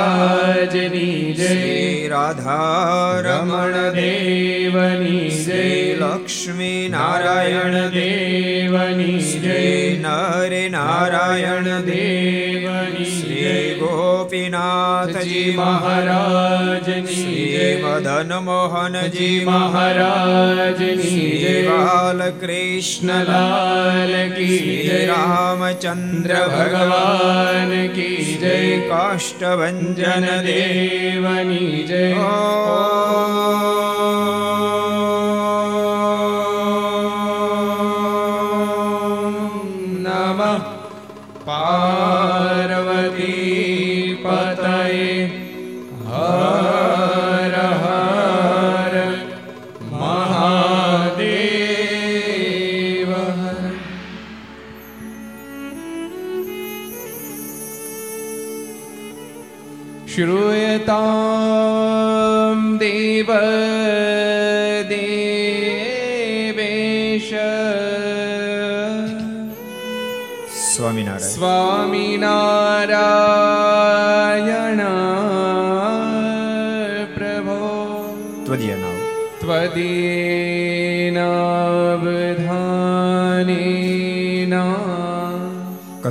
મહારાજની જય. રાધા રમણ દેવની જય. લક્ષ્મી નારાયણ દેવની જય. નરે નારાયણ જય. ગોપીનાથજી મહારાજની મદન મોહનજી મહારાજની જય. બાલકૃષ્ણ લાલ કી જય. રામચંદ્ર ભગવાન કી જય. કાષ્ટભન દેવની જય. સ્વામિનારાયણ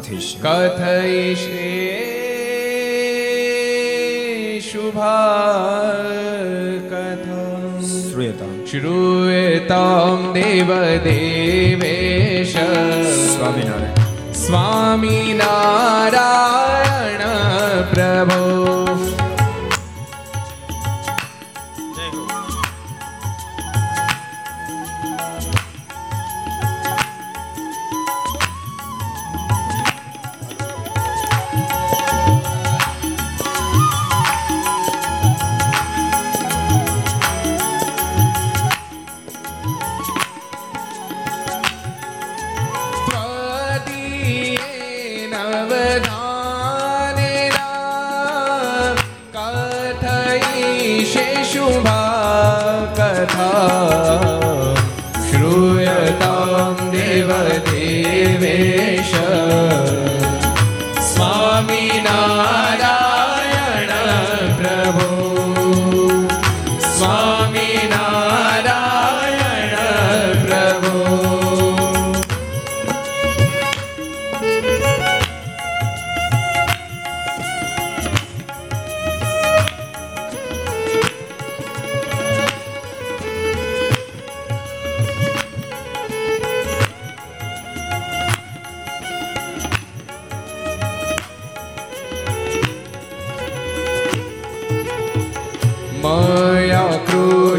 કથયિષ્ય કથયિષ્ये શુભા કથા શ્રૂયતામ. શ્રૂયતામ દેવદેવેશ. સ્વામિનારાયણ. સ્વામિનારાયણ પ્રભો.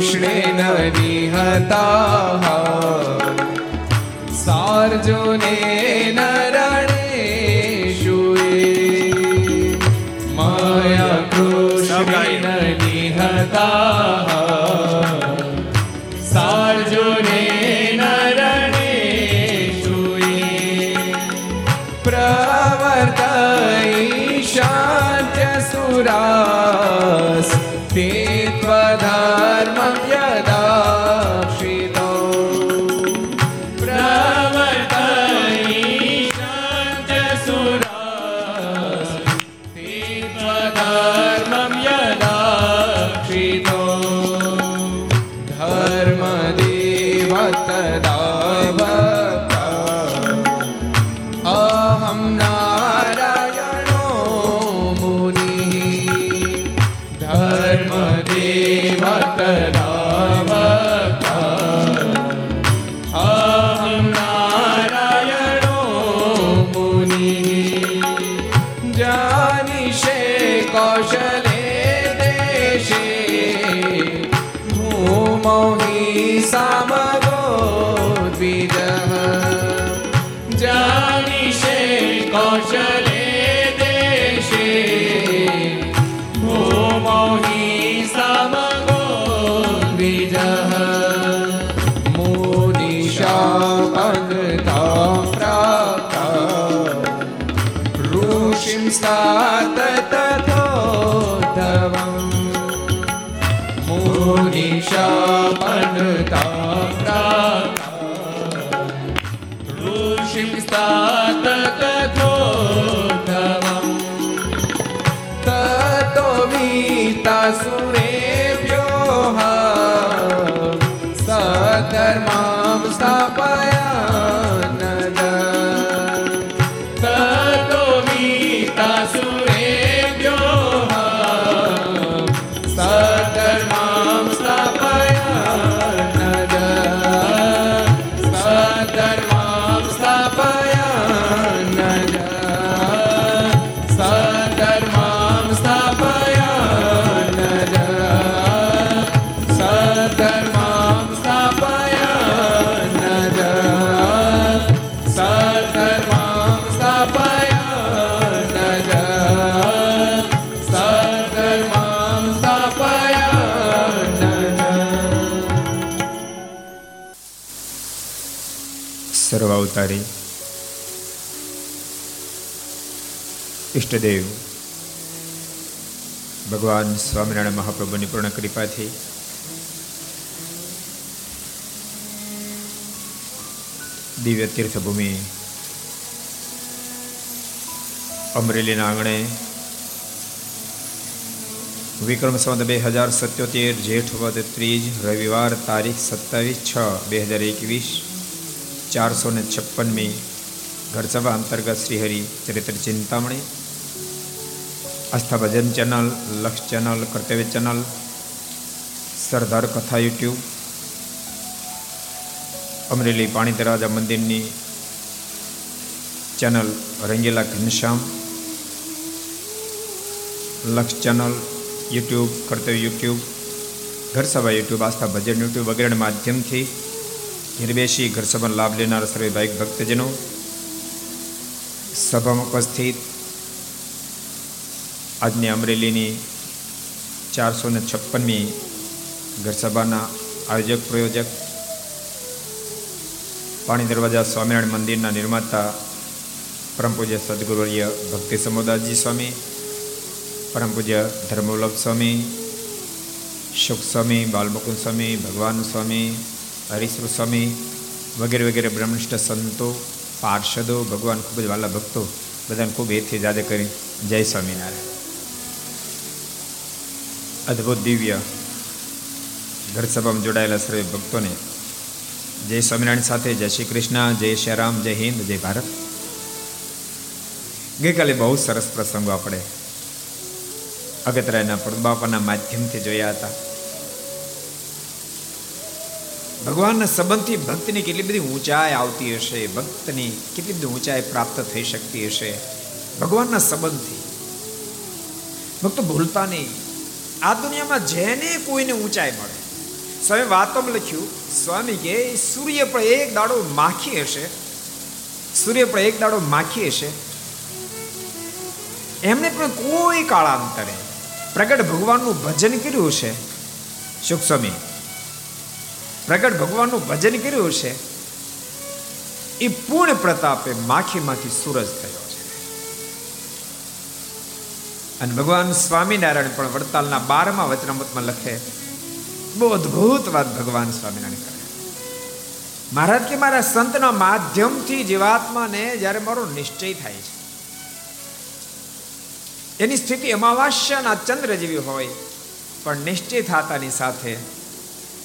કૃષ્ણેન નિહતા સાર્જુને નરણેશુએ. મય કૃષ્ણેન નિહતા સર્વ અવતારી ઈષ્ટદેવ ભગવાન સ્વામિનારાયણ મહાપ્રભુની પૂર્ણ કૃપાથી દિવ્ય તીર્થભૂમિ અમરેલીના આંગણે વિક્રમ સંવત બે હજાર સત્યોતેર જેઠ વદ ત્રીજ રવિવાર તારીખ સત્તાવીસ છ બે હજાર એકવીસ ચારસો ને છપ્પનમી ઘરસભા અંતર્ગત Shrihari Charitra Chintamani, Aastha Bhajan channel, Laksh channel, Kartavya channel, Sardar Katha YouTube, Amreli પાણી તરાજા મંદિરની channel, Rangila Ghanshyam, Laksh channel, YouTube, Kartavya YouTube, ઘરસભા યુટ્યુબ, આસ્થા ભજન યુટ્યુબ વગેરેના માધ્યમથી ઘેર બેસી ઘર સભાનો લાભ લેનાર સર્વે ભાઈ ભક્તજનો, સભામાં ઉપસ્થિત આજની અમરેલીની ચારસો ને છપ્પનમી ઘરસભાના આયોજક, પ્રયોજક, પાણી દરવાજા સ્વામિનારાયણ મંદિરના નિર્માતા પરમ પૂજ્ય સદગુરુર્ય ભક્તિ સમુદાસજી સ્વામી, પરમ પૂજ્ય ધર્મવલ્લભ સ્વામી સુખ સ્વામી બાલમુકુંદ સ્વામી, ભગવાન સ્વામી હરીશ્વર સ્વામી વગેરે વગેરે બ્રહ્મનિષ્ઠ સંતો, પાર્ષદો, ભગવાન ખૂબ જ વાલા ભક્તો, બધાને ખૂબ એથી જાદે કરી. જય સ્વામિનારાયણ. અદ્ભુત દિવ્ય ઘર સભામાં જોડાયેલા સર્વે ભક્તોને જય સ્વામિનારાયણ સાથે જય શ્રી કૃષ્ણ, જય શ્રી રામ, જય હિન્દ, જય ભારત. ગઈકાલે બહુ સરસ પ્રસંગો આપણે અગતરાયના પ્રદબાપાના માધ્યમથી જોયા હતા. ભગવાનના સંબંધથી ભક્તની કેટલી બધી ઊંચાઈ આવતી હશે, ભક્તની કેટલી બધી ઊંચાઈ પ્રાપ્ત થઈ શકતી હશે, ભગવાનના સંબંધથી. ભક્તો ભૂલતા નહીં. આ દુનિયામાં જેને કોઈને ઊંચાઈ મળે. સ્વામી વાતોમાં લખ્યું, સ્વામી કે, સૂર્ય પણ એક દાડો માખી હશે. સૂર્ય પણ એક દાડો માખી હશે. એમને પણ કોઈ કાળાંતરે પ્રગટ ભગવાનનું ભજન કર્યું છે સુખ સ્વામી પ્રગટ ભગવાનનું ભજન કર્યું છે, એ પૂર્ણ પ્રતાપે માખીમાંથી સૂરજ થયો છે. અને ભગવાન સ્વામિનારાયણ પણ વડતાલના બારમા વચનામૃતમાં લખે, બહુ અદભુત વાત ભગવાન સ્વામિનારાયણ કરે. મહારાજ કે મારા સંતના માધ્યમથી જીવાત્માને જ્યારે મારો નિશ્ચય થાય છે, એની સ્થિતિ અમાવાસ્યાના ચંદ્ર જેવી હોય, પણ નિશ્ચય થતાની સાથે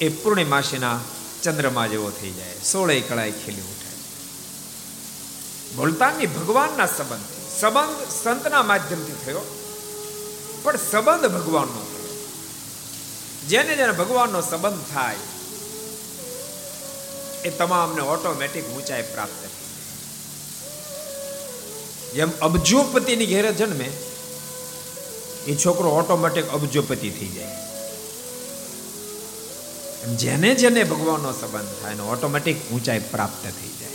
એ પૂર્ણિમાસીના ચંદ્રમા જેવો થઈ જાય. સોળે કળાએ ખીલી ઉઠે. બોલતાની ભગવાનના સંબંધ સંબંધ સંતના માધ્યમથી થયો. પણ સંબંધ ભગવાનનો જેને જેને ભગવાનનો સંબંધ થાય, એ તમામને ઓટોમેટિક ઊંચાઈ પ્રાપ્ત થઈ જેમ અબજોપતિની ઘેરે જન્મે, એ છોકરો ઓટોમેટિક અબજોપતિ થઈ જાય. જેને જેને ભગવાનનો સંબંધ થાય એનો ઓટોમેટિક ઊંચાઈ પ્રાપ્ત થઈ જાય.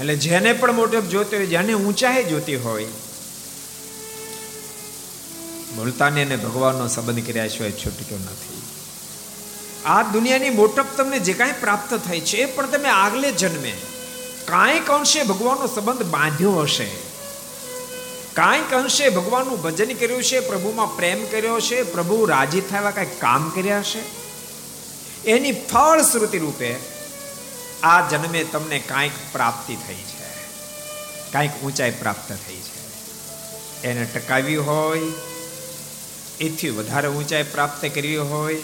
એટલે જેને પણ મોટપ જોતી હોય, જેને ઊંચાઈ જોતી હોય, બોલતાને એને ભગવાનનો સંબંધ કર્યા સિવાય છૂટક્યો નથી. આ દુનિયાની મોટપ તમને જે કાંઈ પ્રાપ્ત થાય છે, એ પણ તમે આગલે જન્મે. કાંઈક અંશે ભગવાનનો સંબંધ બાંધ્યો હશે. કાંઈક અંશે ભગવાનનું ભજન કર્યું છે, પ્રભુમાં પ્રેમ કર્યો છે, પ્રભુ રાજી થયા, કાંઈક કામ કર્યા છે એની ફળશ્રુતિ રૂપે આ જન્મે તમને કાંઈક પ્રાપ્તિ થઈ છે. કાંઈક ઊંચાઈ પ્રાપ્ત થઈ છે. એને ટકાવી હોય, એથી વધારે ઊંચાઈ પ્રાપ્ત કરવી હોય,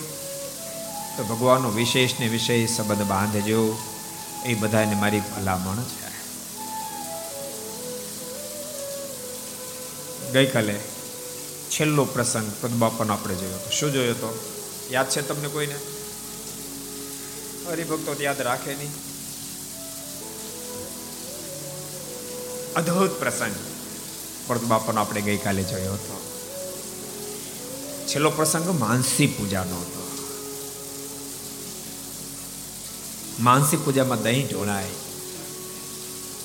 તો ભગવાનનો વિશેષ ને વિશેષ સંબંધ બાંધજો. એ બધાને મારી ભલામણ છે. ગઈકાલે છેલ્લો પ્રસંગ પદબાપાનો આપણે જોયો હતો. શું જોયો હતો? યાદ છે તમને કોઈને? હરિભક્તો યાદ રાખે નહીં. અદ્ભુત પ્રસંગ. પદબાપાનો આપણે ગઈકાલે જોયો હતો. છેલ્લો પ્રસંગ માનસી પૂજાનો હતો. માનસી પૂજામાં દહીં જોડાય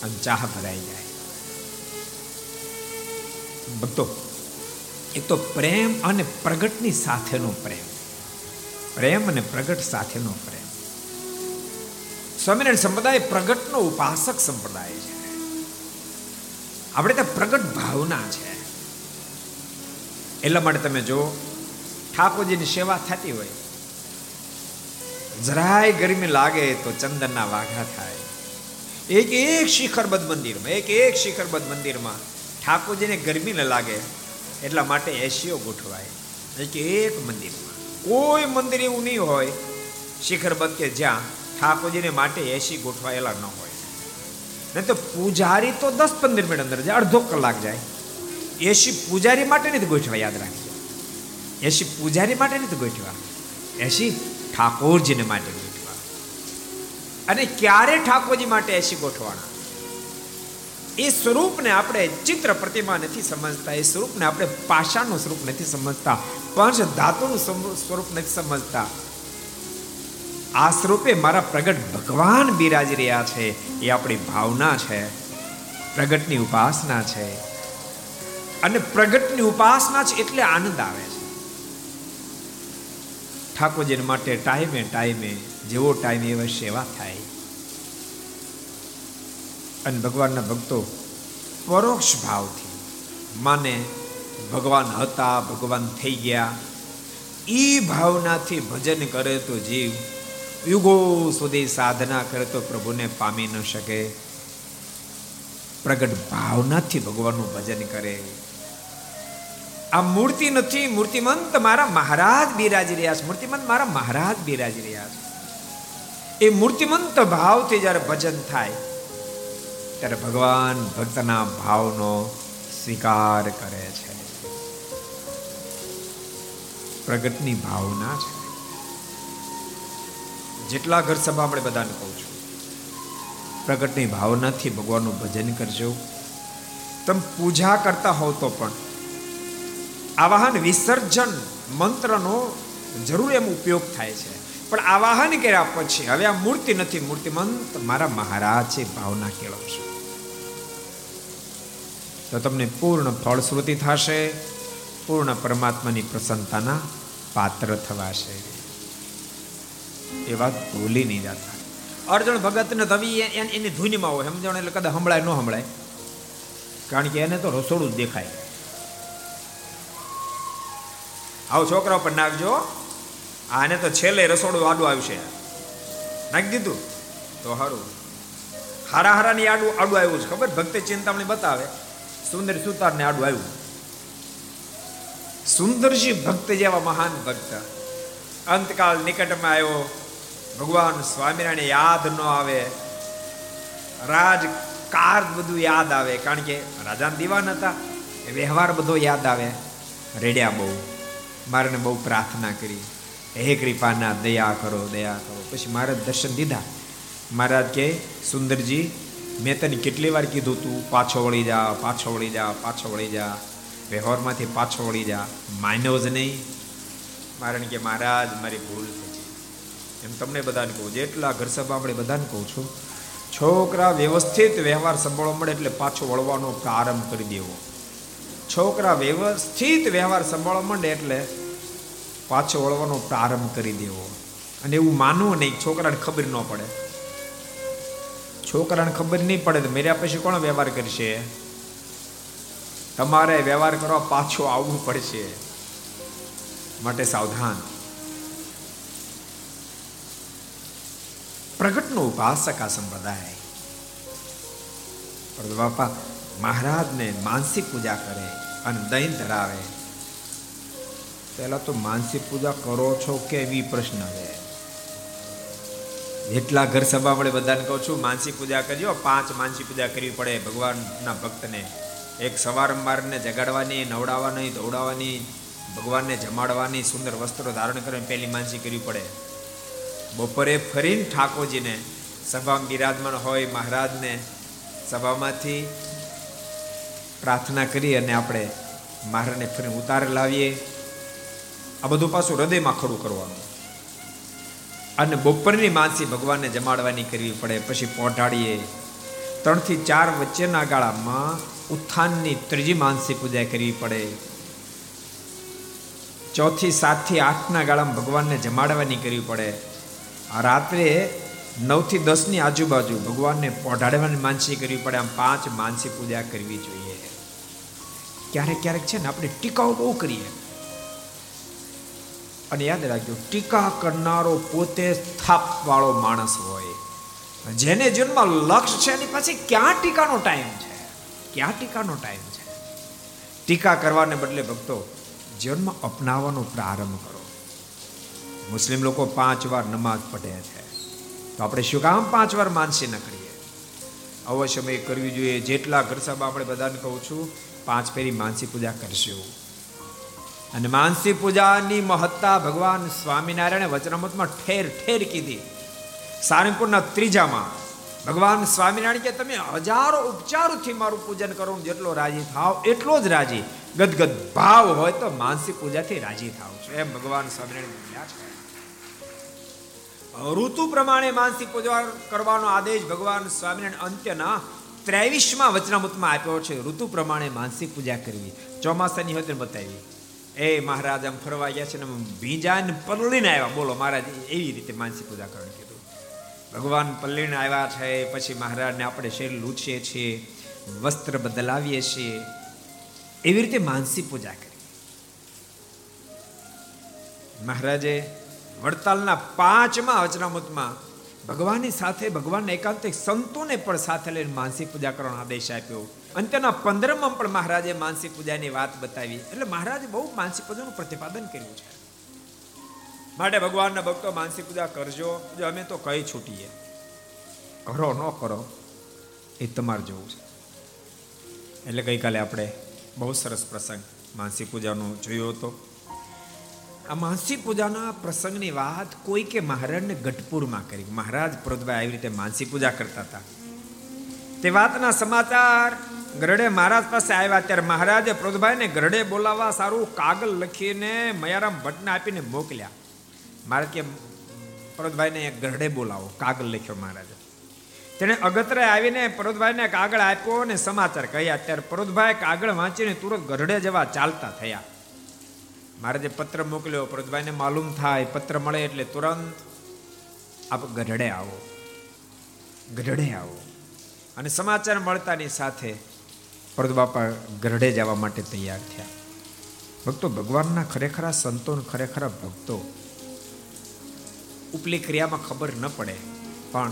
અને ચાહ ભરાઈ જાય. ભક્તો એક તો પ્રેમ અને પ્રગટની સાથેનો પ્રેમ. પ્રેમ અને પ્રગટ સાથેનો પ્રેમ. સ્વામિનારાયણ સંપ્રદાય પ્રગટનો ઉપાસક સંપ્રદાય છે. આપણે ત્યાં પ્રગટ ભાવના છે. એટલા માટે તમે જો ઠાકોરજીની સેવા થતી હોય. જરાય ગરમી લાગે તો ચંદનના વાઘા થાય. એક એક શિખરબદ્ધ મંદિરમાં, એક એક શિખરબદ્ધ મંદિરમાં ઠાકોરજીને ગરમી ન લાગે, એટલા માટે એસીઓ ગોઠવાય. એક એક મંદિરમાં. કોઈ મંદિર એવું નહીં હોય શિખરબદ્ધ કે જ્યાં ઠાકોરજીને માટે એસી ગોઠવાયેલા ન હોય. નહીં તો પૂજારી તો દસ પંદર મિનિટ અંદર જાય, અડધો કલાક જાય. એસી પૂજારી માટે નથી ગોઠવા યાદ રાખજો. એસી પૂજારી માટે નથી ગોઠવા એસી ઠાકોરજીને માટે ગોઠવા અને ક્યારે ઠાકોરજી માટે એસી ગોઠવાના? એ સ્વરૂપને આપણે ચિત્ર પ્રતિમા નથી સમજતા, એ સ્વરૂપને આપણે પાષાણનું સ્વરૂપ નથી સમજતા પંચ ધાતુનું સ્વરૂપ નથી સમજતા. આ સ્વરૂપે મારા પ્રગટ ભગવાન બિરાજી રહ્યા છે. એ આપણી ભાવના છે. પ્રગટની ઉપાસના છે. અને પ્રગટની ઉપાસના છે એટલે આનંદ આવે છે. ઠાકોરજી માટે ટાઈમે ટાઈમે, જેવો ટાઈમ એવા સેવા થાય. અને ભગવાનના ભક્તો પરોક્ષ ભાવથી, માને ભગવાન હતા, ભગવાન થઈ ગયા. એ ભાવનાથી ભજન કરે તો જીવ યુગો સુધી સાધના કરે તો પ્રભુને પામી ન શકે. પ્રગટ ભાવનાથી ભગવાનનું ભજન કરે. આ મૂર્તિ નથી, મૂર્તિમંત મારા મહારાજ બિરાજી રહ્યા છે. મૂર્તિમંત મારા મહારાજ બિરાજી રહ્યા છે. એ મૂર્તિમંત ભાવથી જ્યારે ભજન થાય, ત્યારે ભગવાન ભક્તના ભાવનો સ્વીકાર કરે છે. પ્રગટની ભાવના છે. જેટલા ઘર સભા આપણે બધાને કહું છું, પ્રગટની ભાવનાથી ભગવાનનું ભજન કરજો. તમે પૂજા કરતા હોવ તો પણ આવાહન, વિસર્જન મંત્રનો જરૂર એમ ઉપયોગ થાય છે. પણ આવાહન કર્યા પછી, હવે આ મૂર્તિ નથી, મૂર્તિમંત મારા મહારાજ ભાવના કેળવશે. તો તમને પૂર્ણ ફળશ્રુતિ થશે, પૂર્ણ પરમાત્માની પ્રસન્નતાના પાત્ર થવાશે. એ વાત ભૂલી નહીં જતા. અર્જુન ભગતને તવી એની ધૂનમાં હોય, સમજણ? એટલે કદાચ સંભળાય, ન સંભળાય. કારણ કે એને તો રસોડું જ દેખાય. આવો છોકરાઓ પણ નાખજો. આને તો છેલ્લે રસોડું આડું આવશે. નાખી દીધું? તો સારું હારા હારાની આડું આડું આવ્યું છે. ખબર? ભક્તિ ચિંતામણી બતાવે. સુંદર સુતારને આડું આવ્યું. સુંદરજી ભક્ત જેવા મહાન ભક્ત. અંતકાળ નિકટમાં આવ્યો. ભગવાન સ્વામિનારાયણ યાદ ન આવે. રાજ કાર બધું યાદ આવે, કારણ કે રાજા દીવાન હતા. એ વ્યવહાર બધો યાદ આવે. રેડ્યા બહુ. મારે બહુ પ્રાર્થના કરી. હે કૃપાના, દયા કરો દયા કરો. પછી મારે દર્શન દીધા. મહારાજ કે, સુંદરજી, મેં તને કેટલી વાર કીધું તું, પાછો વળી જા, પાછો વળી જા, પાછો વળી જા. વ્યવહારમાંથી પાછો વળી જા. માન્યો જ નહીં. કારણ કે, મહારાજ, મારી ભૂલ એમ તમને બધાને કહું જેટલા ઘર સભા આપણે બધાને કહું છું, છોકરા વ્યવસ્થિત વ્યવહાર સંભાળવા મળે એટલે પાછો વળવાનો પ્રારંભ કરી દેવો. છોકરા વ્યવસ્થિત વ્યવહાર સંભાળવા માંડે એટલે પાછો વળવાનો પ્રારંભ કરી દેવો. અને એવું માનવું નહીં, છોકરાને ખબર ન પડે. છોકરાને ખબર નહીં પડે તો મેર્યા પછી કોણ વ્યવહાર કરશે? તમારે વ્યવહાર કરવા પાછો આવવું પડશે. માટે સાવધાન. પ્રગટનો ઉપાસક આ સંપ્રદાય. પણ બાપા, મહારાજને માનસિક પૂજા કરે અને દહીં ધરાવે. પહેલા તો માનસિક પૂજા કરો છો કે એવી પ્રશ્ન છે? જેટલા ઘર સભા મળે બધાને કહું છું, માનસિક પૂજા કરજો, પાંચ માનસિક પૂજા કરવી પડે ભગવાનના ભક્તને. એક સવારંવારને જગાડવાની, નવડાવવાની દોડાવવાની ભગવાનને જમાડવાની, સુંદર વસ્ત્રો ધારણ કરીને પહેલી માનસી કરવી પડે. બપોરે ફરીને ઠાકોરજીને સભામાં બિરાજમાન હોય મહારાજને સભામાંથી પ્રાર્થના કરી અને આપણે મહારાજને ફરી ઉતાર લાવીએ. આ બધું પાછું હૃદયમાં ખડું કરવાનું. અને બપોરની માનસી ભગવાનને જમાડવાની કરવી પડે, પછી પહોંચાડીએ ત્રણથી ચાર વચ્ચેના ગાળામાં ઉત્થાનની ત્રીજી માનસી પૂજા કરવી પડે. ચોથી, સાતથી આઠના ગાળામાં ભગવાનને જમાડવાની કરવી પડે. આ રાત્રે નવથી દસની આજુબાજુ ભગવાનને પોઢાડવાની માનસી કરવી પડે, આમ પાંચ માનસી પૂજા કરવી જોઈએ. ક્યારેક ક્યારેક છે ને આપણે ટીકાઓ બહુ કરીએ. અને યાદ રાખજો, ટીકા કરનારો પોતે થાપવાળો વાળો માણસ હોય. જેને જીવનમાં લક્ષ છે એની પાસે ક્યાં ટીકાનો ટાઈમ છે? ક્યાં ટીકાનો ટાઈમ છે? ટીકા કરવાને બદલે ભક્તો, જન્મ અપનાવવાનો પ્રારંભ કરો. મુસ્લિમ લોકો પાંચ વાર નમાઝ પઢે છે. તો આપણે શું કામ પાંચ વાર માનસી ન કરીએ અવશ્ય મેં કરવી જોઈએ. જેટલા ઘર સાહેબ આપણે બધાને કહું છું, પાંચ ફેરી માનસી પૂજા કરશું. અને માનસી પૂજાની મહત્તા ભગવાન સ્વામિનારાયણે વચનામૃતમાં ઠેર ઠેર કીધી. સારંગપુરના ત્રીજામાં ભગવાન સ્વામિનારાયણ કે, તમે હજારો ઉપચારોથી મારું પૂજન કરો જેટલો રાજી થાવ, એટલો જ રાજી. ગદગદ ભાવ હોય તો માનસિક પૂજાથી રાજી થાવ. છો એમ ભગવાન સ્વામિનારાયણ બોલ્યા છે. ઋતુ પ્રમાણે માનસિક પૂજા કરવાનો આદેશ ભગવાન સ્વામિનારાયણ અંત્યના ત્રેવીસમાં વચનામૃતમાં આપ્યો છે. ઋતુ પ્રમાણે માનસિક પૂજા કરવી. ચોમાસાની હોય બતાવી. એ મહારાજ આમ ફરવા ગયા છે ને ભીંજાને પલળીને આવ્યા. બોલો મહારાજ એવી રીતે માનસિક પૂજા કરવાની કીધું. ભગવાન પલ્લીને આવ્યા છે, પછી મહારાજને આપણે શરીર લૂછીએ છીએ, વસ્ત્ર બદલાવીએ છીએ. એવી રીતે માનસિક પૂજા કરી. મહારાજે વડતાલના પાંચમાં વચનામૃતમાં ભગવાનની સાથે, ભગવાનના એકાંતિક સંતોને પણ સાથે લઈને માનસિક પૂજા કરવાનો આદેશ આપ્યો. અને તેના પંદરમાં પણ મહારાજે માનસિક પૂજાની વાત બતાવી. એટલે મહારાજે બહુ માનસિક પૂજાનું પ્રતિપાદન કર્યું છે. માટે ભગવાનના ભક્તો માનસિક પૂજા કરજો. જો અમે તો કઈ છૂટીએ. કરો ન કરો, એ તમારે જોવું છે. એટલે ગઈકાલે આપણે બહુ સરસ પ્રસંગ માનસિક પૂજાનો જોયો હતો. આ માનસી પૂજાના પ્રસંગની વાત કોઈ કે મહારાજને ગઢપુરમાં કરી. મહારાજ પ્રોદભાઈ આવી રીતે માનસી પૂજા કરતા હતા. તે વાતના સમાચાર, ગરડે મહારાજ પાસે આવ્યા ત્યારે મહારાજે પ્રોદભાઈને ગરડે બોલાવવા સારું કાગળ લખીને મયારામ ભટ્ટને આપીને મોકલ્યા. મારે કે પ્રદભાઈને ગરડે બોલાવો, કાગળ લખ્યો મહારાજે. તેણે અગતરે આવીને પરોદભાઈને કાગળ આપ્યો અને સમાચાર કહ્યા. ત્યારે પરોદભાઈ કાગળ વાંચીને તુરંત ગરડે જવા ચાલતા થયા. મારે જે પત્ર મોકલ્યો પરોદભાઈને માલુમ થાય, પત્ર મળે એટલે તુરંત આપ ગઢડે આવો. ગઢડે આવો. અને સમાચાર મળતાની સાથે પરદ બાપા ગઢડે જવા માટે તૈયાર થયા. ભક્તો, ભગવાનના ખરેખરા સંતો ખરેખરા ભક્તો, ઉપલી ક્રિયામાં ખબર ન પડે, પણ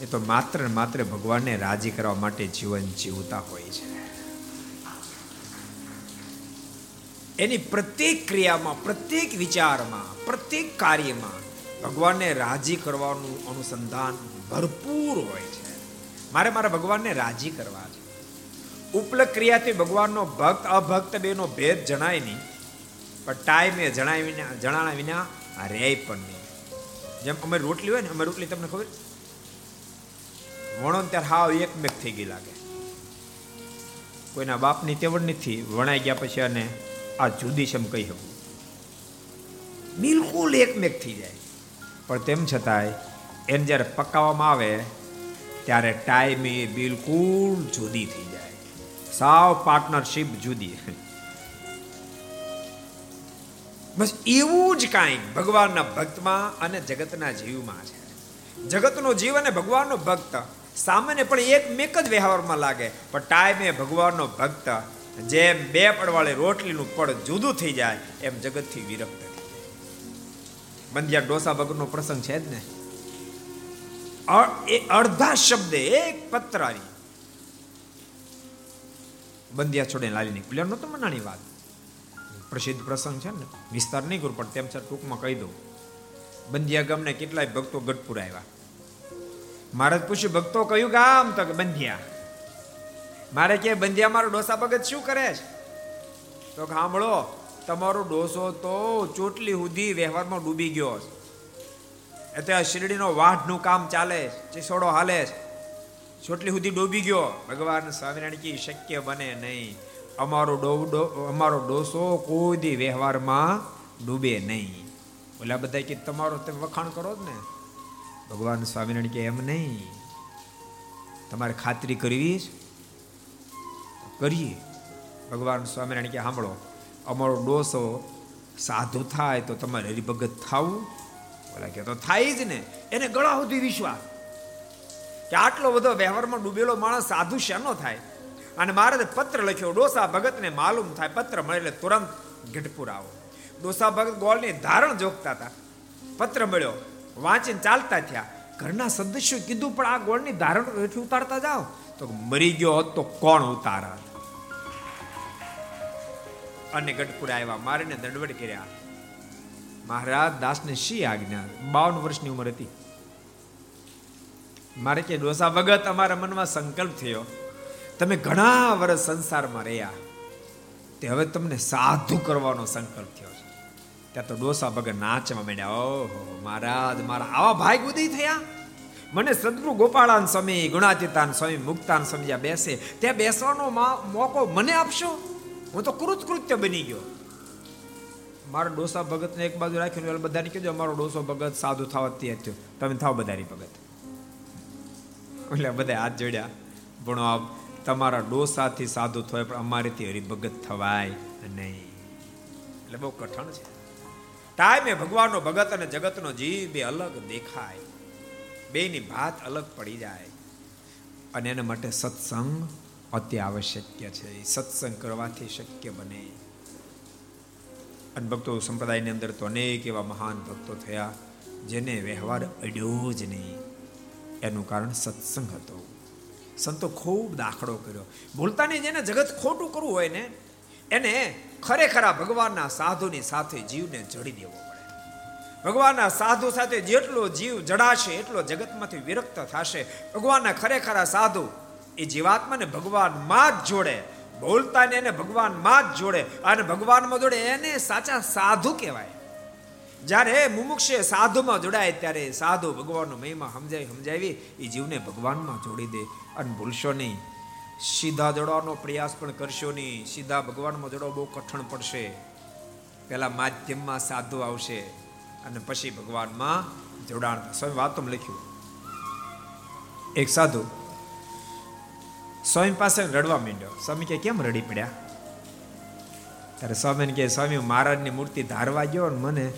એ તો માત્ર માત્ર ભગવાનને રાજી કરવા માટે જીવન જીવતા હોય છે. એની પ્રત્યેક ક્રિયામાં, પ્રત્યેક વિચારમાં, પ્રત્યેક કાર્યમાં ભગવાનને રાજી કરવાનું અનુસંધાન ભરપૂર હોય છે. મારે મારા ભગવાનને રાજી કરવા છે. ઉપલ ક્રિયાથી ભગવાનનો ભક્ત, અભક્ત બેનો ભેદ જણાય નહીં, પણ ટાઈમે જણાય વિના, જણાણા વિના રે પણ નહીં. જેમ અમે રોટલી હોય ને, અમે રોટલી તમને ખબર? વણો ત્યારે હાવ એકમેક થઈ ગઈ લાગે. કોઈના બાપની તેવડ નથી, વણાઈ ગયા પછી અને આ જુદી છે એમ કહી શકું. બિલકુલ એકમેક થઈ જાય. પણ તેમ છતાંય, એને જ્યારે પકાવવામાં આવે, ત્યારે ટાઈમે બિલકુલ જુદી થઈ જાય. સાવ પાર્ટનરશિપ જુદી. બસ એવું જ કાંઈક ભગવાનના ભક્તમાં અને જગતના જીવમાં છે. જગતનો જીવ અને ભગવાનનો ભક્ત સામાન્ય પણ એક મેક જ વ્યવહારમાં લાગે, પણ ટાઈમે ભગવાનનો ભક્ત જેમ બે પડવાળી રોટલીનું પડ જુદું થઈ જાય, એમ જગતથી વિરક્ત બંધિયા ડોસા ભગતનો પ્રસંગ છે જ ને? એ અડધા શબ્દે એક પત્ર આવી. બંધિયા છોડે લાલી નીકળ્યો નહોતો મનાની વાત. પ્રસિદ્ધ પ્રસંગ છે ને? વિસ્તાર નહીં કરું, પણ તેમ છતાં ટૂંકમાં કહી દઉં. બંધિયા ગામને કેટલાય ભક્તો ગઢપુર આવ્યા. મહારાજ પૂછ્યું, ભક્તો કયું ગામ? તો કે બંધિયા મારે કે બંધિયા, મારો ડોસા ભગત શું કરે છે? તો સાંભળો તમારો ડોસો તો ચોટલી સુધી વ્યવહારમાં ડૂબી ગયો છે. એટલે શિરડીનો વાઢનું કામ ચાલે છે, ચીસોડો હાલે ચોટલી સુધી ડૂબી ગયો. ભગવાન સ્વામિનારાયણ કી શક્ય બને નહીં. અમારો ડો અમારો ડોસો કોઈ દી વ્યવહારમાં ડૂબે નહીં. ઓલા બધા કે તમારો તમે વખાણ કરો જ ને. ભગવાન સ્વામિનારાયણ કે એમ નહીં. તમારે ખાતરી કરવી કરીએ. ભગવાન સ્વામિનારાયણ કે સાંભળો, અમારો ડોસો સાધુ થાય તો તમારે હરિભગત થવું? ઓલા કે તો થાય જ ને, એને ગળા સુધી વિશ્વાસ. કે આટલો બધો વ્યવહારમાં ડૂબેલો માણસ સાધુ શેનો થાય? અને મારે પત્ર લખ્યો, ડોસા ભગતને માલુમ થાય, પત્ર મળે એટલે તુરંત ગઢપુર આવો. ડોસા ભગત ગોળની ધારણ જોખતા હતા. પત્ર મળ્યો, વાંચીને ચાલતા થયા. ઘરના સદસ્યો કીધું, પણ આ ગોળની ધારણ હેઠી ઉતારતા જાઓ. તો મરી ગયો હોત તો કોણ ઉતારા અને ગઢપુરા આવ્યા, મારીને દંડવડ કર્યા. મહારાજ દાસને શી આજ્ઞા? બાવન વર્ષની ઉંમર હતી. મારે કે, ડોસા ભગત અમારા મનમાં સંકલ્પ થયો. તમે ઘણા વર્ષ સંસારમાં રહ્યા. તે હવે તમને સાધુ કરવાનો સંકલ્પ થયો ત્યાં તો ડોસા ભગત નાચવા માંડ્યા. ઓહો, મહારાજ, મારા આવા ભાઈ ઉદય થયા? મને સદગુરુ ગોપાળાન સ્વામી, ગુણાતીતાન સ્વામી, મુક્તાન સમજ્યા બેસે, ત્યાં બેસવાનો મોકો મને આપશો? હું તો કૃત કૃત્ય બની ગયો. મારો ડોસા ભગતને એક બાજુ રાખ્યો બધાને કીધું અમારો ડોસો ભગત સાધુ થવા તે થયો. તમે થાવ બધાની ભગત. એટલે બધા હાથ જોડ્યા. ભણો આપ તમારા ડોસાથી સાધુ થવાય, પણ અમારેથી હરિભગત થવાય નહીં. એટલે બહુ કઠણ છે. ટાઈમે ભગવાનનો ભગત અને જગતનો જીવ બે અલગ દેખાય. બેની ભાત અલગ પડી જાય. અને એના માટે સત્સંગ અતિ આવશ્યક છે સત્સંગ કરવાથી શક્ય બને. અને ભક્તો સંપ્રદાયની અંદર તો અનેક એવા મહાન ભક્તો થયા, જેને વ્યવહાર અડ્યો જ નહીં. એનું કારણ સત્સંગ હતો. સંતો ખૂબ દાખલો કર્યો. ભૂલતા નહીં જેને જગત ખોટું કરવું હોય ને, એને ખરેખર ભગવાનના સાધુની સાથે જીવને જડી દેવો. ભગવાનના સાધુ સાથે જેટલો જીવ જડાશે, એટલો જગતમાંથી વિરક્ત થશે. ભગવાનના ખરેખર સાધુ એ જીવાત્માને ભગવાનમાં જ જોડે બોલતા ને એને ભગવાનમાં જ જોડે અને ભગવાનમાં જોડે એને સાચા સાધુ કહેવાય. જ્યારે મુમુક્ષે સાધુમાં જોડાય, ત્યારે સાધુ ભગવાનનો મહિમા સમજાવી સમજાવી, એ જીવને ભગવાનમાં જોડી દે. અને ભૂલશો નહીં. સીધા જોડવાનો પ્રયાસ પણ કરશો નહીં. સીધા ભગવાનમાં જોડવા બહુ કઠણ પડશે. પહેલાં માધ્યમમાં સાધુ આવશે. અને પછી ભગવાનમાં જોડાણ સ્વામી, વાતો લખ્યું. એક સાધુ સ્વામી પાસે રડવા માંડ્યો. સ્વામી કે, કેમ રડી પડ્યા? ત્યારે સ્વામીને કે, સ્વામી મહારાજની મૂર્તિ ધારવા ગયો ને મને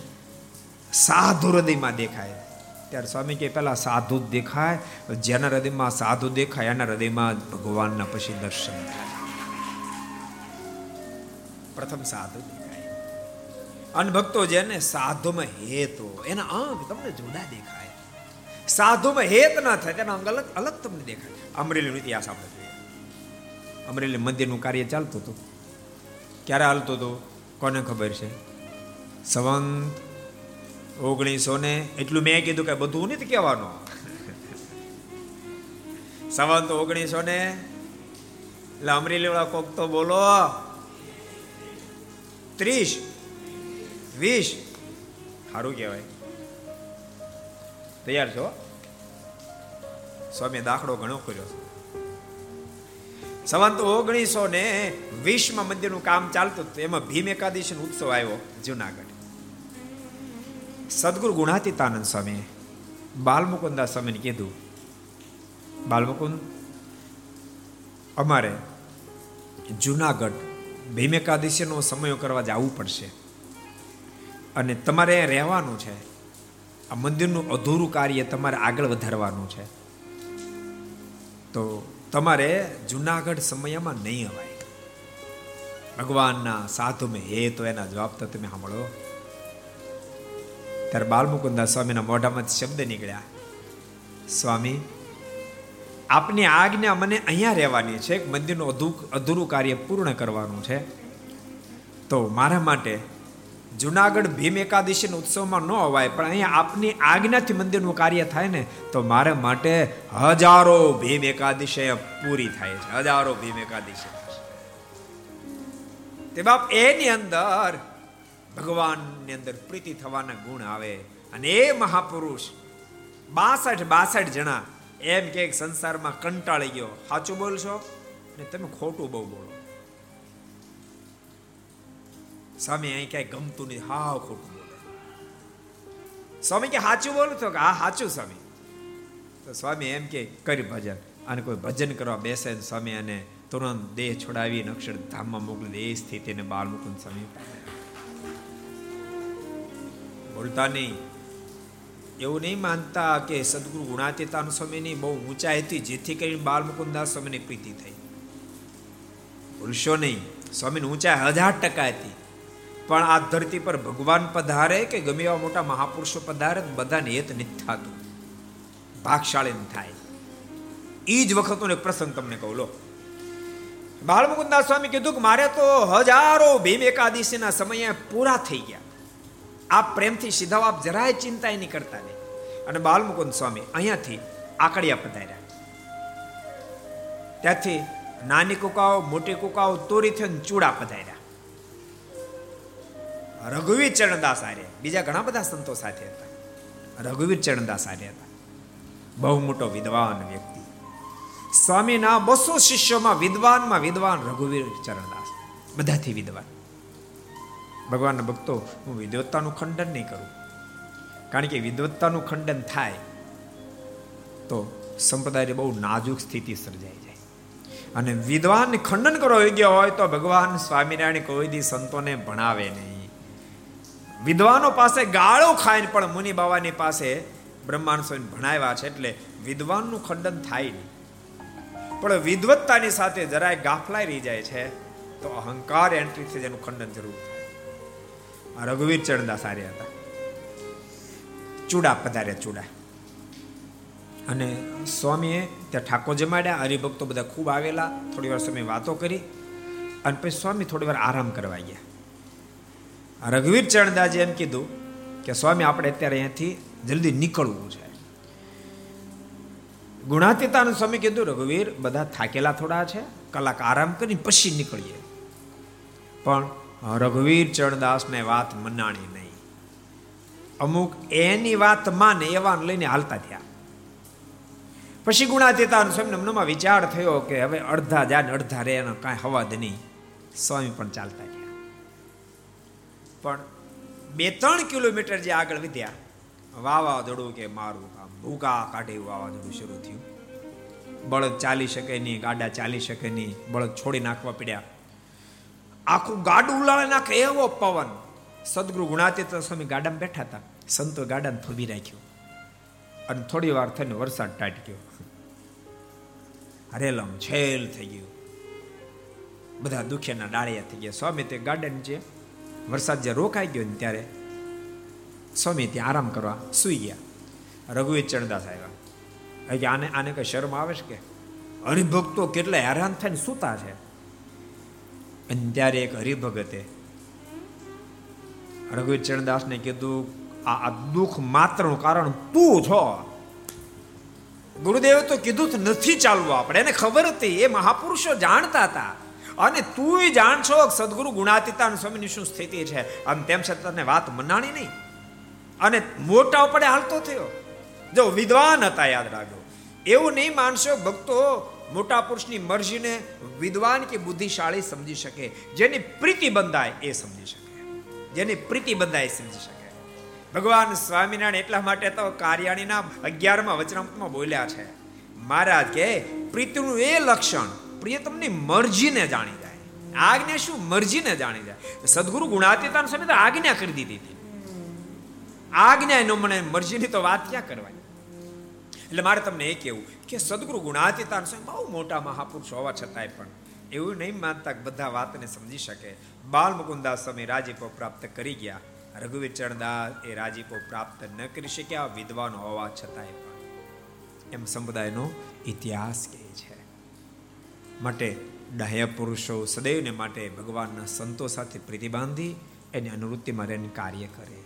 સાધુ હૃદયમાં દેખાય. ત્યારે સ્વામી કે, પેલા સાધુ દેખાય જેના હૃદયમાં સાધુ દેખાય, એના હૃદયમાં ભગવાનના પછી દર્શન થાય. પ્રથમ સાધુ. દેખાય અનભક્તો જેને સાધુમાં હેતો એના અંગ તમને જુદા દેખાય. સાધુમાં હેત ના થાય, તેના અંગ અલગ અલગ તમને દેખાય. અમરેલીનો ઇતિહાસ આપણે જોઈએ. અમરેલી મંદિરનું કાર્ય ચાલતું હતું. ક્યારે હાલતું હતું? કોને ખબર છે? સંવંત ઓગણીસો ને એટલું મેં કીધું કે બધું નથી કહેવાનું. સંવંત ઓગણીસો ને, એટલે અમરેલી વાળા કોક તો બોલો. ત્રીસ. વીસ સારું કહેવાય. તૈયાર છો? સ્વામી દાખલો ઘણો કર્યો સંવંત ઓગણીસો ને વીસમાં મંદિરનું કામ ચાલતું હતું. એમાં ભીમ એકાદશી ઉત્સવ આવ્યો જુનાગઢ. સદગુરુ ગુણાતીતાનંદ સ્વામી બાલમુકુંદા સ્વામીને કીધું, બાલમુકુંદ, અમારે જુનાગઢ ભીમ એકાદશીનો સમયો કરવા જવું પડશે. અને તમારે રહેવાનું છે. આ મંદિરનું અધૂરું કાર્ય તમારે આગળ વધારવાનું છે. તો તમારે જુનાગઢ સમયમાં નહીં અવાય. ભગવાનના સાધુ મેં હે તો એના જવાબ તો તમે સાંભળો. ત્યારે બાલમુકુંદા સ્વામીના મોઢામાં શબ્દ નીકળ્યા. સ્વામી, આપની આજ્ઞા મને અહીંયા રહેવાની છે. મંદિરનું અધૂરું કાર્ય પૂર્ણ કરવાનું છે. તો મારા માટે જુનાગઢ ભીમ એકાદશીના ઉત્સવમાં ન અવાય, પણ અહીંયા આપની આજ્ઞાથી મંદિરનું કાર્ય થાય ને, તો મારા માટે હજારો ભીમ એકાદશી પૂરી થાય છે, હજારો ભીમ એકાદશી. તે બાપ એની અંદર ભગવાનની અંદર પ્રીતિ થવાના ગુણ આવે, અને એ મહાપુરુષ બાસઠ બાસઠ જણા એમ કે સંસારમાં કંટાળી ગયો. સાચું બોલશો? ને તમે ખોટું બહુ બોલો. સ્વામી અહીં ક્યાંય ગમતું નહીં હાવ ખોટું બોલે. સ્વામી કે સાચું બોલું છો કે, હા સાચું સ્વામી. તો સ્વામી એમ કે કરી ભજન. અને કોઈ ભજન કરવા બેસે સ્વામી અને તુરંત દેહ છોડાવીને અક્ષરધામમાં મોકલી દે એ સ્થિતિને બાળ મુકુંદ સ્વામી બોલતા નહીં. એવું નહીં માનતા કે સદગુરુ ગુણાતીતાન સ્વામીની બહુ ઊંચાઈ હતી જેથી કરીને બાલ મુકુંદાસ સ્વામીની પ્રીતિ થઈ. ભૂલશો નહીં. સ્વામીની ઊંચાઈ હજાર ટકા હતી. પણ આ ધરતી પર ભગવાન પધારે કે ગમે એવા મોટા મહાપુરુષો પધારે બધાને હેત નથી થતું. ભાગશાળી થાય. એ જ વખતનો એક પ્રસંગ તમને કહું, લો. બાળમુકુદાસ સ્વામી કીધું કે મારે તો હજારો ભીમ એકાદશીના સમયે પૂરા થઈ ગયા. આ પ્રેમથી સીધા આપ જરાય ચિંતા નહીં કરતા નહીં. અને બાલમુકુંદ સ્વામી અહીંયાથી આકડિયા પધાર્યા. ત્યાંથી નાની કુકાઓ, મોટી કુકાઓ, તોરી થઈને ચૂડા પધાર્યા. રઘુવીર ચરણદાસ આર્ય. બીજા ઘણા બધા સંતો સાથે હતા. રઘુવીર ચરણદાસ આર્ય હતા. બહુ મોટો વિદ્વાન વ્યક્તિ. સ્વામીના બસો શિષ્યોમાં વિદ્વાનમાં વિદ્વાન રઘુવીર ચરણદાસ. બધાથી વિદ્વાન. ભગવાનના ભક્તો, હું વિદ્વત્તાનું ખંડન નહીં કરું. કારણ કે વિદ્વત્તાનું ખંડન થાય તો સંપ્રદાયની બહુ નાજુક સ્થિતિ સર્જાઈ જાય. અને વિદ્વાન ખંડન કરવા યોગ્ય હોય તો ભગવાન સ્વામિનારાયણ કોઈ દી સંતોને ભણાવે નહીં. વિદ્વાનો પાસે ગાળો ખાઈને પણ મુનિ બાવાની પાસે બ્રહ્માંડ સ્વામી ભણાવ્યા છે એટલે વિદ્વાનનું ખંડન થાય નહીં. પણ વિદવત્તાની સાથે જરાય ગાફલાઈ રહી જાય છે, તો અહંકાર એન્ટ્રી થઈ જેનું ખંડન જરૂર થાય. રઘુવીર ચરણદાસ આર્ય હતા. ચૂડા પધાર્યા ચૂડા. અને સ્વામીએ ત્યાં ઠાકોર જમાડ્યા, હરિભક્તો બધા ખૂબ આવેલા, થોડી વાર સમય વાતો કરી, અને પછી સ્વામી થોડી વાર આરામ કરવા ગયા. રઘુવીર ચરણદાસે એમ કીધું કે, સ્વામી, આપણે અત્યારે અહીંયાથી જલ્દી નીકળવું છે. ગુણાતીતાનું સ્વામી કીધું, રઘુવીર, બધા થાકેલા થોડા છે, કલાક આરામ કરી પછી નીકળીએ. પણ રઘુવીર ચરણદાસને વાત મનાણી નહીં. અમુક એની વાત માને એવા લઈને હાલતા થયા. પછી ગુણાતીતાન સ્વામી મનમાં વિચાર થયો કે, હવે અડધા જાય અડધા રે, એનો કાંઈ હવાદ નહીં. સ્વામી પણ ચાલતા પણ બે ત્રણ કિલોમીટર જે આગળ વધ્યા, વાવાઝોડું કે મારું કામ, ભૂકા કાઢે વાવાઝોડું શરૂ થયું. બળદ ચાલી શકે નહીં, ગાડા ચાલી શકે નહીં, બળદ છોડી નાખવા પડ્યા. આખું ગાડું ઉલાળી નાખે એવો પવન. સદગુરુ ગુણાતીત સ્વામી ગાડામાં બેઠા હતા. સંતો ગાડાને થોભી રાખ્યું. અને થોડી વાર થઈને વરસાદ ટાટક્યો હરેલમ છેલ થઈ ગયું. બધા દુખિયાના ડાળિયા થઈ ગયા. સ્વામી તે ગાર્ડન છે વરસાદ જે રોકાઈ ગયો ને ત્યારે સ્વામી ત્યાં આરામ કરવા સુઈ ગયા. રઘુવીર ચણદાસ આવ્યા કે આને આને કઈ શરમ આવે છે કે? હરિભક્તો કેટલા હેરાન થઈને સૂતા છે. અને ત્યારે એક હરિભગતે રઘુવીર ચરણદાસને કીધું, આ દુઃખ માત્રનું કારણ તું છો. ગુરુદેવે તો કીધું નથી ચાલવું આપણે. એને ખબર હતી. એ મહાપુરુષો જાણતા હતા. અને તું જાણશો સદગુરુ ગુણાતીતાન સ્વામીની શું સ્થિતિ છે? આમ તેમ છતાં તને વાત મનાણી નહીં. અને મોટા પડે હાલતો થયો. જો વિદ્વાન હતા, યાદ રાખજો. એવું નહીં માનશો ભક્તો, મોટા પુરુષની મરજીને વિદ્વાન કે બુદ્ધિશાળી સમજી શકે. જેની પ્રીતિ બંધાય એ સમજી શકે. જેની પ્રીતિ બંધાય એ સમજી શકે. ભગવાન સ્વામિનારાયણ એટલા માટે તો કાર્યાણીના અગિયારમાં વચનામૃતમાં બોલ્યા છે. મહારાજ કે, પ્રીતિનું એ લક્ષણ પ્રિયતમની મરજીને જાણી જાય. આજ્ઞા શું? મરજીને જાણી જાય. સદગુરુ ગુણાતીતાન સ્વામી તો આજ્ઞા કરી દીધી હતી. આજ્ઞા એનો મને મરજીની તો વાત ક્યાં કરવાની? એટલે મારે તમને એ કેવું કે સદગુરુ ગુણાતીતાન સ્વામી બહુ મોટા મહાપુરુષ હોવા છતાંય પણ એવું નહીં માનતા બધા વાતને સમજી શકે. બાલ મુકુદાસ સ્વામી રાજીપો પ્રાપ્ત કરી ગયા. રઘુવીર ચરણદાસ એ રાજીપો પ્રાપ્ત ન કરી શક્યા, વિદ્વાન હોવા છતાંય પણ. એમ સમુદાયનો ઇતિહાસ કહે. માટે ડાહ્યા પુરુષો સદૈવને માટે ભગવાનના સંતો સાથે પ્રીતિ બાંધી એની અનુવૃત્તિમાં રહીને કાર્ય કરે.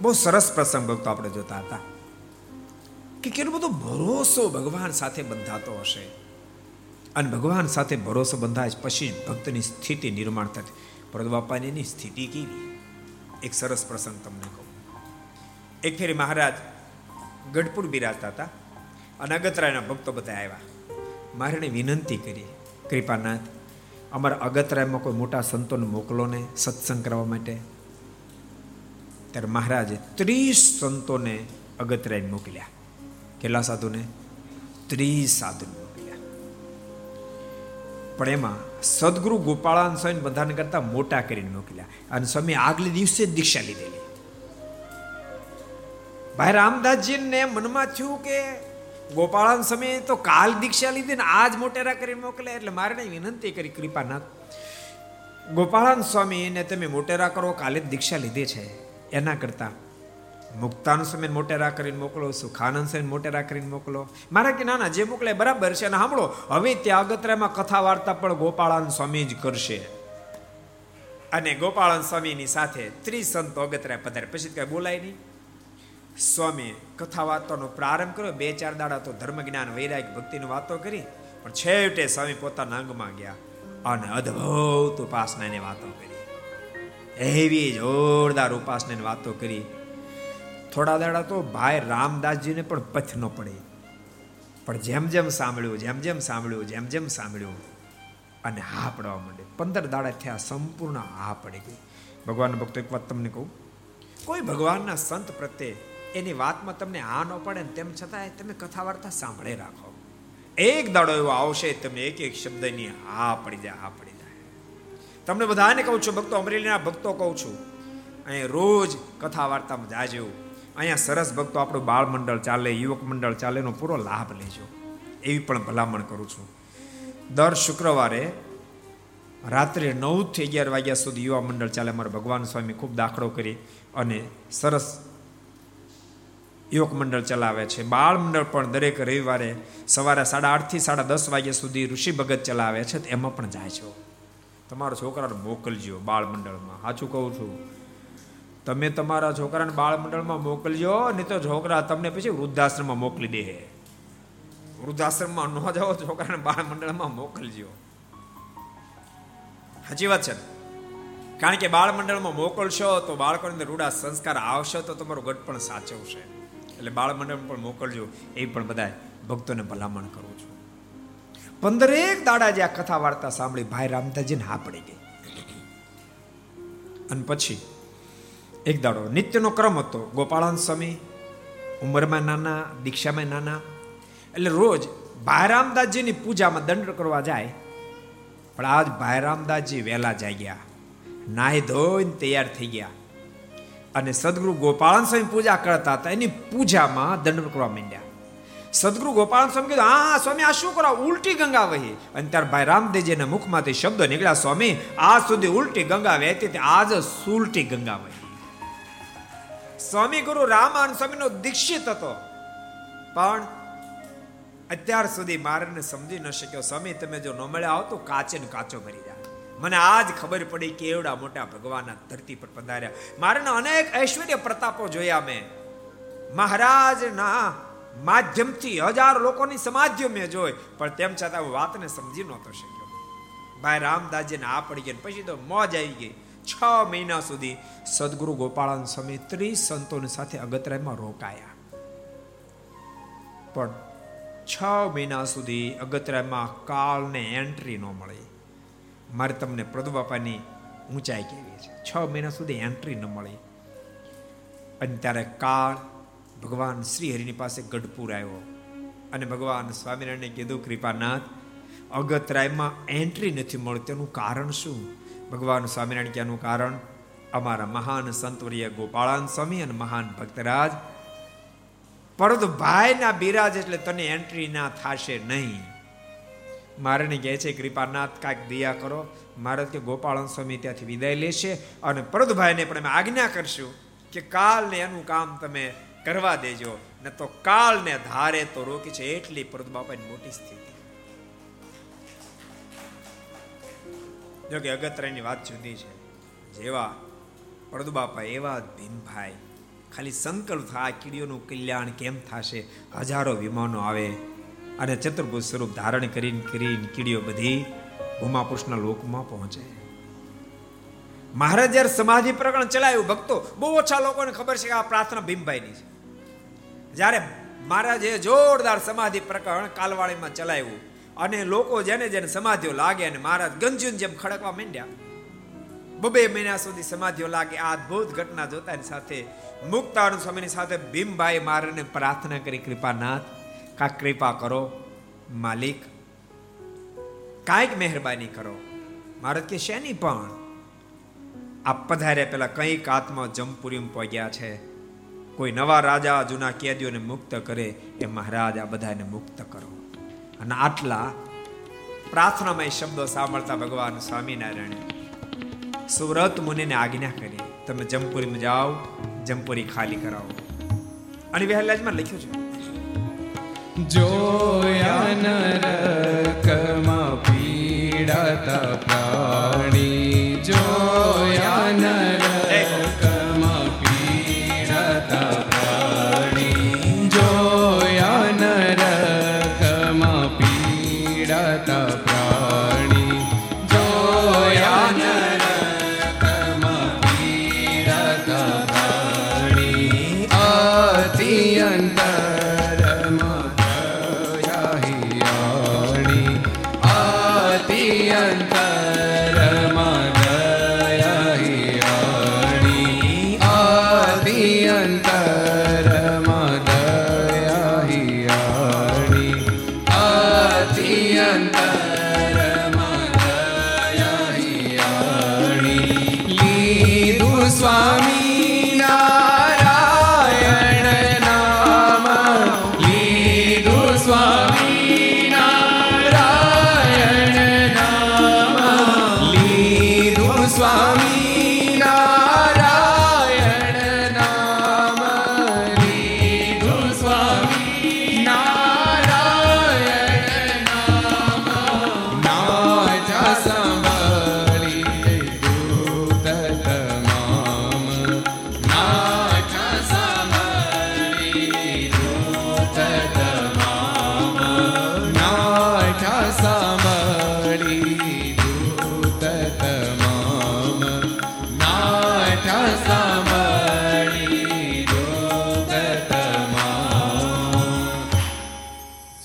બહુ સરસ પ્રસંગ ભક્તો આપણે જોતા હતા કે કેટલો બધો ભરોસો ભગવાન સાથે બંધાતો હશે. અને ભગવાન સાથે ભરોસો બંધાય પછી ભક્તની સ્થિતિ નિર્માણ થતી પરંતુ બાપાની એની સ્થિતિ કેવી? એક સરસ પ્રસંગ તમને કહું. એક ફેરી મહારાજ ગઢપુર બિરાજતા હતા. અને અગતરાયના ભક્તો બધા આવ્યા. મારે વિનંતી કરી કૃપાનાથ, અમારા અગતરાયમાં કોઈ મોટા સંતોને મોકલો ને સત્સંગ કરવા માટે. ત્યારે મહારાજે ત્રીસ સંતોને અગતરાય મોકલ્યા. કેટલા સાધુને? ત્રીસ સાધુ મોકલ્યા. પણ એમાં સદગુરુ ગોપાળાન સ્વામી બધાને કરતા મોટા કરીને મોકલ્યા. અને સ્વામી આગલે દિવસે દીક્ષા લીધેલી. ભાઈ રામદાસજીને મનમાં થયું કે ગોપાળાન સમય તો કાલ દીક્ષા લીધી ને આજ મોટેરા કરીને મોકલે એટલે મારે વિનંતી કરી, કૃપાનાથ. ગોપાળાન સ્વામીને તમે મોટેરા કરો, કાલે દીક્ષા લીધી છે. એના કરતા મુક્તાન સમય મોટેરા કરીને મોકલો, સુખાનંદ સમય મોટેરા કરીને મોકલો. મારા કે નાના, જે મોકલે બરાબર છે અને સાંભળો, હવે ત્યાં અગતરામાં કથા વાર્તા પણ ગોપાળાન સ્વામી જ કરશે. અને ગોપાળાન સ્વામીની સાથે ત્રીસ સંતો અગતરા પધારે પછી કઈ બોલાય નહીં. સ્વામી કથા વાતોનો પ્રારંભ કર્યો. બે ચાર દાડા તો ધર્મ જ્ઞાન વૈરાગ, ભક્તિની વાતો કરી. પણ છેવટે સ્વામી પોતાના અંગમાં ગયા અને અદ્ભુત ઉપાસનાની વાતો કરી. એવી જોરદાર ઉપાસનાની વાતો કરી. થોડા દાડા તો ભાઈ રામદાસજીને પણ પથ ન પડે. પણ જેમ જેમ સાંભળ્યું, જેમ જેમ સાંભળ્યું, જેમ જેમ સાંભળ્યું અને હા પડવા માંડે. પંદર દાડા થયા સંપૂર્ણ હા પડી ગઈ. ભગવાન ભક્તો એક વાત તમને કહું. કોઈ ભગવાનના સંત પ્રત્યે એની વાતમાં તમને હા ન પડે ને તેમ છતાં તમે કથા વાર્તા સાંભળે રાખો. એક દાડો એવો આવશે, તમને એક એક શબ્દની હા પડી જાય, હા પડી જાય. તમને બધાને કહું છું, ભક્તો અમરેલીના ભક્તો કહું છું અહીં રોજ કથા વાર્તામાં જાજો. અહીંયા સરસ ભક્તો આપણું બાળ મંડળ ચાલે, યુવક મંડળ ચાલે, એનો પૂરો લાભ લેજો. એવી પણ ભલામણ કરું છું. દર શુક્રવારે રાત્રે નવથી અગિયાર વાગ્યા સુધી યુવા મંડળ ચાલે. અમારા ભગવાન સ્વામી ખૂબ દાખલો કરી અને સરસ યુવક મંડળ ચલાવે છે. બાળ મંડળ પણ દરેક રવિવારે સવારે સાડા આઠથી સાડા દસ વાગ્યા સુધી ઋષિ ભગત ચલાવે છે એમાં પણ જાય છો. તમારા છોકરાને મોકલજો બાળ મંડળમાં. સાચું કહું છું. તમે તમારા છોકરાને બાળ મંડળમાં મોકલજો, નહીં તો છોકરા તમને પછી વૃદ્ધાશ્રમમાં મોકલી દે. વૃદ્ધાશ્રમમાં ન જાઓ, છોકરાને બાળ મંડળમાં મોકલજો. સાચી વાત છે કારણ કે બાળ મંડળમાં મોકલશો તો બાળકોની અંદર રૂડા સંસ્કાર આવશે તો તમારું ગઢ પણ સાચવશે. એટલે બાળ મંડળ પણ મોકલજો, એ પણ બધા ભક્તોને ભલામણ કરું છું. પંદરેક દાડા જે આ કથા વાર્તા સાંભળી ભાઈ રામદાસજીને હા પડી ગઈ. અને પછી એક દાડો નિત્યનો ક્રમ હતો ગોપાળાન સ્વામી, ઉંમરમાં નાના, દીક્ષામાં નાના, એટલે રોજ ભાઈ રામદાસજીની પૂજામાં દંડ કરવા જાય, પણ આજ ભાઈ રામદાસજી વહેલા જાગ્યા, નાહી ધોઈને તૈયાર થઈ ગયા. અને સદગુરુ ગોપાળન સ્વામી પૂજા કરતા હતા. એની પૂજામાં દંડ કરવા માંડ્યા. સદગુરુ ગોપાલ સ્વામી કીધું હા સ્વામી, આ શું કરો? ઉલટી ગંગા વહી. અને ત્યારે ભાઈ રામદેવજીના મુખમાંથી શબ્દ નીકળ્યા, સ્વામી, આજ સુધી ઉલટી ગંગા વહેતી આજ સુલટી ગંગા વહી. સ્વામી ગુરુ રામાન સ્વામીનો દીક્ષિત હતો. પણ અત્યાર સુધી મારે સમજી ન શક્યો. સ્વામી, તમે જો ન મળ્યા આવો તો કાચે ને કાચો મરી જાય મને આજ ખબર પડી કે એવડા મોટા ભગવાનના ધરતી પર પધાર્યા. મારાના અનેક ઐશ્વર્ય પ્રતાપો જોયા મેં. મહારાજના માધ્યમથી હજાર લોકોની સમાધિઓ મેં જોઈ, પણ તેમ છતાં હું વાતને સમજી નહોતો શક્યો. ભાઈ રામદાસજીને આ પડી ગઈ પછી તો મોજ આવી ગઈ. છ મહિના સુધી સદગુરુ ગોપાળાન સ્વામી ત્રીસ સંતોની સાથે અગતરાયમાં રોકાયા. પણ છ મહિના સુધી અગતરાયમાં કાળને એન્ટ્રી ન મળી. મારે તમને પ્રદુબાપાની ઊંચાઈ કેવી છે. છ મહિના સુધી એન્ટ્રી ન મળી. અને ત્યારે કાળ ભગવાન શ્રી હરિની પાસે ગઢપુર આવ્યો. અને ભગવાન સ્વામિનારાયણે કીધું, કૃપાનાથ, અગતરાયમાં એન્ટ્રી નથી મળતી. તેનું કારણ શું? ભગવાન સ્વામિનારાયણ ક્યાંનું કારણ, અમારા મહાન સંતવર્ય ગોપાળાન સ્વામી અને મહાન ભક્તરાજ પરંતુ ભાઈના બિરાજ એટલે તને એન્ટ્રી ના થશે નહીં. મારે કહે છે, કૃપાનાથ, કાંઈક દયા કરો. મારે કે ગોપાળન સ્વામી ત્યાંથી વિદાય લેશે અને પરદભાઈને પણ અમે આજ્ઞા કરશું કે કાલને એનું કામ તમે કરવા દેજો. ને તો કાલને ધારે તો રોકી છે એટલી પરદ બાપાની મોટી સ્થિતિ. જો કે અગત્યની વાત જુદી છે. જેવા પરદુ બાપા એવા ભીમભાઈ. ખાલી સંકલ્પ થાય કીડીઓનું કલ્યાણ કેમ થશે? હજારો વિમાનો આવે. અને ચતુર્ભુજ સ્વરૂપ ધારણ કરીને કરીને કીડીઓ બધી ભૂમાપુરુષના લોકમાં પહોંચે. મહારાજ જ્યારે સમાધિ પ્રકરણ ચલાવ્યું, ભક્તો, બહુ ઓછા લોકોને ખબર છે કે આ પ્રાર્થના ભીમભાઈની છે. જ્યારે મહારાજે જોરદાર સમાધિ પ્રકરણ કાલવાળીમાં ચલાવ્યું અને લોકો જેને જેને સમાધિઓ લાગે અને મહારાજ ગંજુન જેમ ખડકવા માંડ્યા, બબે મહિના સુધી સમાધિઓ લાગે, આ અદભુત ઘટના જોતાની સાથે મુક્તાનુ સ્વામીની સાથે ભીમભાઈ મારને પ્રાર્થના કરી, કૃપાનાથ કા કૃપા કરો, માલિક. કાંઈક મહેરબાની કરો. મારે કે શેની પણ? આ પધાર્યા પેલા કંઈક આત્મા જમપુરીમાં પહોંચ્યા છે. કોઈ નવા રાજા જૂના કેદીઓને મુક્ત કરે એ મહારાજ આ બધાને મુક્ત કરો. અને આટલા પ્રાર્થનામય શબ્દો સાંભળતા ભગવાન સ્વામિનારાયણ સુરત મુનિને આજ્ઞા કરી, તમે જમપુરીમાં જાઓ જમપુરી ખાલી કરાવો. અને વહેલાજમાં લખ્યું છે જોયા નરકમાં પીડાતા પ્રાણી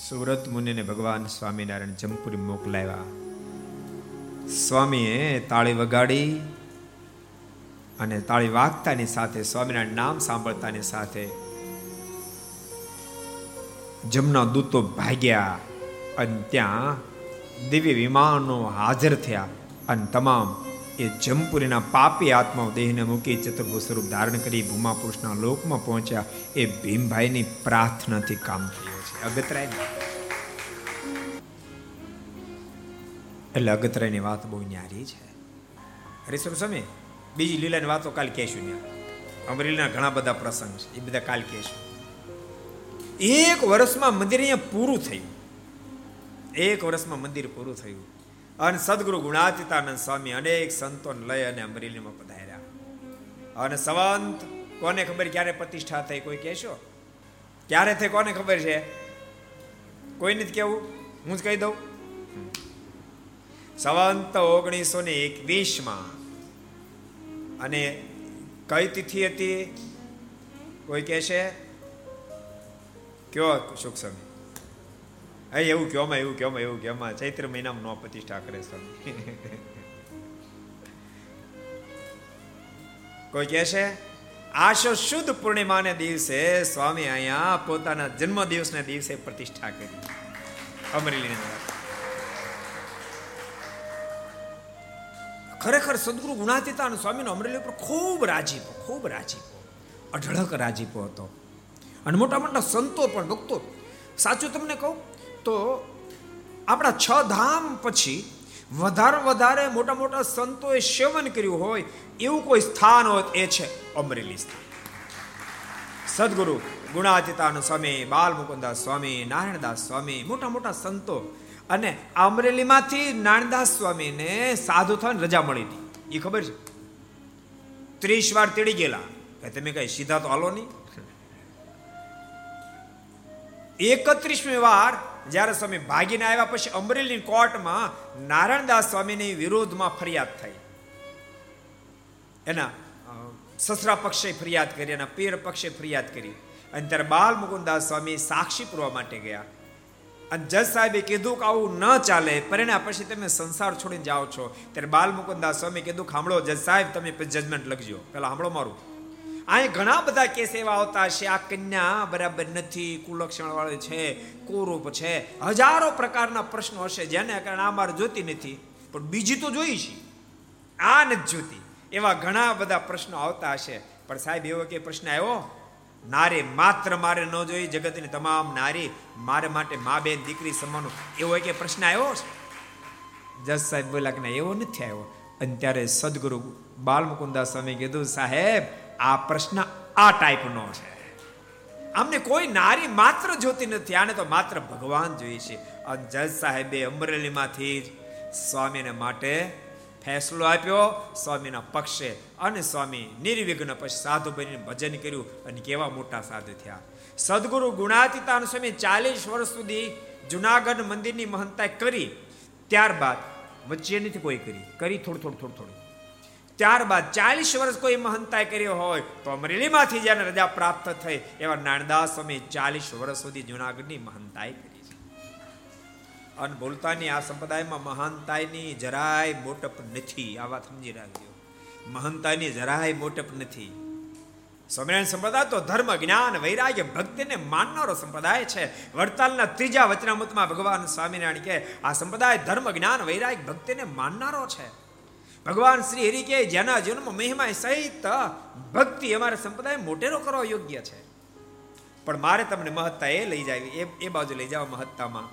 સુરત મુનિને ભગવાન સ્વામિનારાયણ જમપુરી મોકલાવ્યા. સ્વામીએ તાળી વગાડી અને તાળી વાગતાની સાથે, સ્વામિનારાયણ નામ સાંભળતાની સાથે જમના દૂતો ભાગ્યા અને ત્યાં દિવ્ય વિમાનો હાજર થયા અને તમામ એ જમપુરીના પાપી આત્માઓ દેહને મૂકી ચતુર્ભુ સ્વરૂપ ધારણ કરી ભૂમા પુરુષના લોકમાં પહોંચ્યા. એ ભીમભાઈની પ્રાર્થનાથી કામ થયું છે. અગતરાય એટલે અગતરાયની વાત બહુ ન્યારી છે. હરીશ્વર સ્વામી બીજી લીલાની વાતો કાલ કહેશું ત્યાં અમરેલીના ઘણા બધા પ્રસંગ છે, એ બધા કાલ કહેશું. એક વર્ષમાં મંદિર અહીંયા પૂરું થયું. એક વર્ષમાં મંદિર પૂરું થયું. અને સદગુરુ ગુણાતીતાનંદ સ્વામી અનેક સંતોને લઈ અને અમરેલીમાં પધાર્યા. અને સંવંત કોને ખબર ક્યારે પ્રતિષ્ઠા થઈ કોઈ કહેશો? ક્યારે થઈ કોને ખબર છે? કોઈ નથી કેવું? હું જ કહી દઉં. સંવંત ઓગણીસો ને એકવીસમાં અને કઈ તિથિ હતી? કોઈ કહેશે? કયો? સુખ સમય અહીં એવું કહેવામાં એવું કહેવામાં એવું કહેવામાં ચૈત્ર મહિનામાં નો પ્રતિષ્ઠા કરે સ્વામી કોઈ કહે છે, આશો શુદ્ધ પૂર્ણિમાને દિવસે સ્વામી અહીંયા પોતાના જન્મ દિવસને દિવસે પ્રતિષ્ઠા કરી. અમરેલી ખરેખર સદગુરુ ગુણાતીતાન સ્વામીનો અમરેલી ઉપર ખૂબ રાજીપો ખૂબ રાજીપો. અઢળક રાજીપો હતો. અને મોટા મોટા સંતો પણ, ભક્તો, સાચું તમને કહું તો આપણા છ ધામ પછી વધારે વધારે મોટા મોટા સંતોએ સેવન કર્યું હોય, એવું કોઈ સ્થાન હોય એ છે અમરેલી સ્થાન. સદગુરુ ગુણાતીતાન સ્વામી બાલ મુકુદાસ સ્વામી, નારાયણદાસ સ્વામી, મોટા મોટા સંતો અને અમરેલીમાંથી નારાયણદાસ સ્વામીને સાધુ થવાની રજા મળી હતી. એ ખબર છે? ત્રીસ વાર તેડી ગયેલા. કે તમે કઈ સીધા તો હાલો નહીં? એકત્રીસમી વાર જ્યારે સ્વામી ભાગીને આવ્યા પછી અમરેલી કોર્ટમાં નારાયણદાસ સ્વામીની વિરોધમાં ફરિયાદ થઈ. એના સસરા પક્ષે ફરિયાદ કરી, એના પીર પક્ષે ફરિયાદ કરી. અને ત્યારે બાલ મુકુદાસ સ્વામી સાક્ષી પૂરવા માટે ગયા. અને જજ સાહેબે કીધું કે આવું ન ચાલે, પરિણામ પછી તમે સંસાર છોડીને જાઓ છો. ત્યારે બાલ મુકુદાસ સ્વામી કીધું કે સાંભળો જજ સાહેબ, તમે જજમેન્ટ લખજો. પેલા સાંભળો મારું. અહીં ઘણા બધા કેસ એવા આવતા છે, આ કન્યા બરાબર નથી કુલક્ષણ વાળી છે, કુરૂપ છે. હજારો પ્રકારના પ્રશ્નો હશે, જેને કારણે આ જોતી નથી. પણ બીજી તો જોઈ છે. આ નથી જોતી એવા ઘણા બધા પ્રશ્નો આવતા હશે. પણ સાહેબ, એવો કે પ્રશ્ન આવ્યો? નારી માત્ર મારે ન જોઈ, જગતની તમામ નારી મારે માટે મા બેન દીકરી સમાનો. એવો કે પ્રશ્ન આવ્યો? જસ સાહેબ બોલ્યા કે એવો નથી આવ્યો. અને ત્યારે સદગુરુ બાલમુકુંદા સ્વામી કીધું, સાહેબ આ પ્રશ્ન આ ટાઈપનો છે. અમને કોઈ નારી માત્ર જોતી નથી, આને તો માત્ર ભગવાન જોઈએ છે અને જજ સાહેબે અમરેલીમાંથી જ સ્વામીને માટે ફેસલો આપ્યો, સ્વામીના પક્ષે અને સ્વામી નિર્વિઘ્ન પછી સાધુ બનીને ભજન કર્યું અને કેવા મોટા સાધુ થયા. સદગુરુ ગુણાતીતાન સ્વામી ચાલીસ વર્ષ સુધી જુનાગઢ મંદિરની મહંતા કરી, ત્યારબાદ વચ્ચે નથી કોઈ કરી. કરી થોડું થોડું થોડું થોડું. ત્યારબાદ ચાલીસ વર્ષ કોઈ મહંતાએ કર્યો હોય તો અમરેલીમાંથી જેને રજા પ્રાપ્ત થઈ, એવા નાનદાસ સ્વામી ચાલીસ વર્ષ સુધી જુનાગઢની મહંતાએ કરી છે. અને બોલતાની આ સંપ્રદાયમાં મહાનતાયની જરાય મોટપ નથી. આ વાત સમજી રાખજો. મહંતાની જરાય મોટપ નથી. સ્વામિનારાયણ સંપ્રદાય તો ધર્મ, જ્ઞાન, વૈરાગ્ય, ભક્તિને માનનારો સંપ્રદાય છે. વડતાલના ત્રીજા વચનામૃતમાં ભગવાન સ્વામિનારાયણ કે આ સંપ્રદાય ધર્મ, જ્ઞાન, વૈરાગ્ય, ભક્તિને માનનારો છે. ભગવાન શ્રી હરિ કે, જેના જીવનમાં મહિમા સહિત ભક્તિ અમારા સંપ્રદાય મોટેરો કરવા યોગ્ય છે. પણ મારે તમને મહત્તા એ લઈ જાવી, એ એ બાજુ લઈ જાવ મહત્તામાં,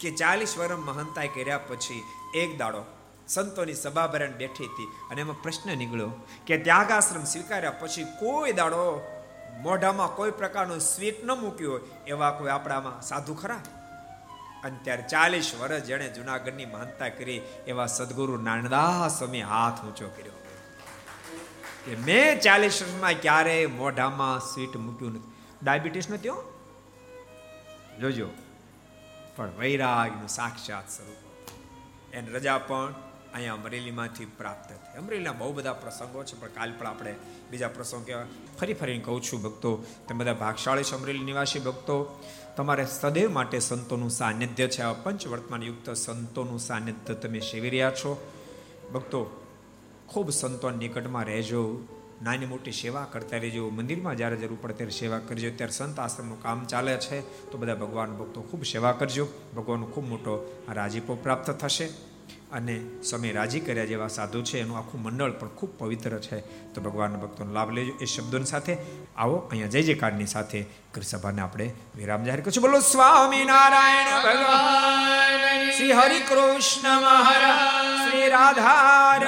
કે ચાલીસ વર્ષ મહંતાએ કર્યા પછી એક દાડો સંતોની સભા ભરણ બેઠી હતી અને એમાં પ્રશ્ન નીકળ્યો કે ત્યાગાશ્રમ સ્વીકાર્યા પછી કોઈ દાડો મોઢામાં કોઈ પ્રકારનો સ્વીટ ન મૂક્યો એવા કોઈ આપણામાં સાધુ ખરા? અને ચાલીસ વર્ષ જેણે જુનાગઢની મહાનતા કરી એવા સદગુરુ નાનદાસ સ્વામી હાથ ઊંચો કર્યો. કે મેં ચાલીસ વર્ષમાં ક્યારેય મોઢામાં સ્વીટ મૂક્યું નથી. ડાયાબિટીસ નો ત્યો જોજો. પણ વૈરાગનું સાક્ષાત સ્વરૂપ એને રજા પણ અહીંયા અમરેલીમાંથી પ્રાપ્ત થઈ. અમરેલીના બહુ બધા પ્રસંગો છે, પણ કાલ પણ આપણે બીજા પ્રસંગો કહેવાય. ફરી ફરીને કહું છું ભક્તો, તમે બધા ભાગશાળી છો અમરેલી નિવાસી ભક્તો તમારે સદૈવ માટે સંતોનું સાનિધ્ય છે. આ પંચવર્તમાન યુક્ત સંતોનું સાનિધ્ય તમે સેવી રહ્યા છો. ભક્તો, ખૂબ સંતો નિકટમાં રહેજો. નાની મોટી સેવા કરતા રહેજો. મંદિરમાં જ્યારે જરૂર પડે ત્યારે સેવા કરજો. ત્યારે સંત આશ્રમનું કામ ચાલે છે. તો બધા ભગવાન ભક્તો ખૂબ સેવા કરજો. ભગવાનનો ખૂબ મોટો રાજીપો પ્રાપ્ત થશે. અને સ્વામી રાજી કર્યા જેવા સાધુ છે, એનું આખું મંડળ પણ ખૂબ પવિત્ર છે. તો ભગવાનના ભક્તોનો લાભ લેજો. એ શબ્દોની સાથે આવો, અહીંયા જય જયકારની સાથે સભાને આપણે વિરામ જાહેર કરશું. બોલો, સ્વામી નારાયણ ભગવાન, શ્રી હરિ કૃષ્ણ મહારાજ, શ્રી રાધા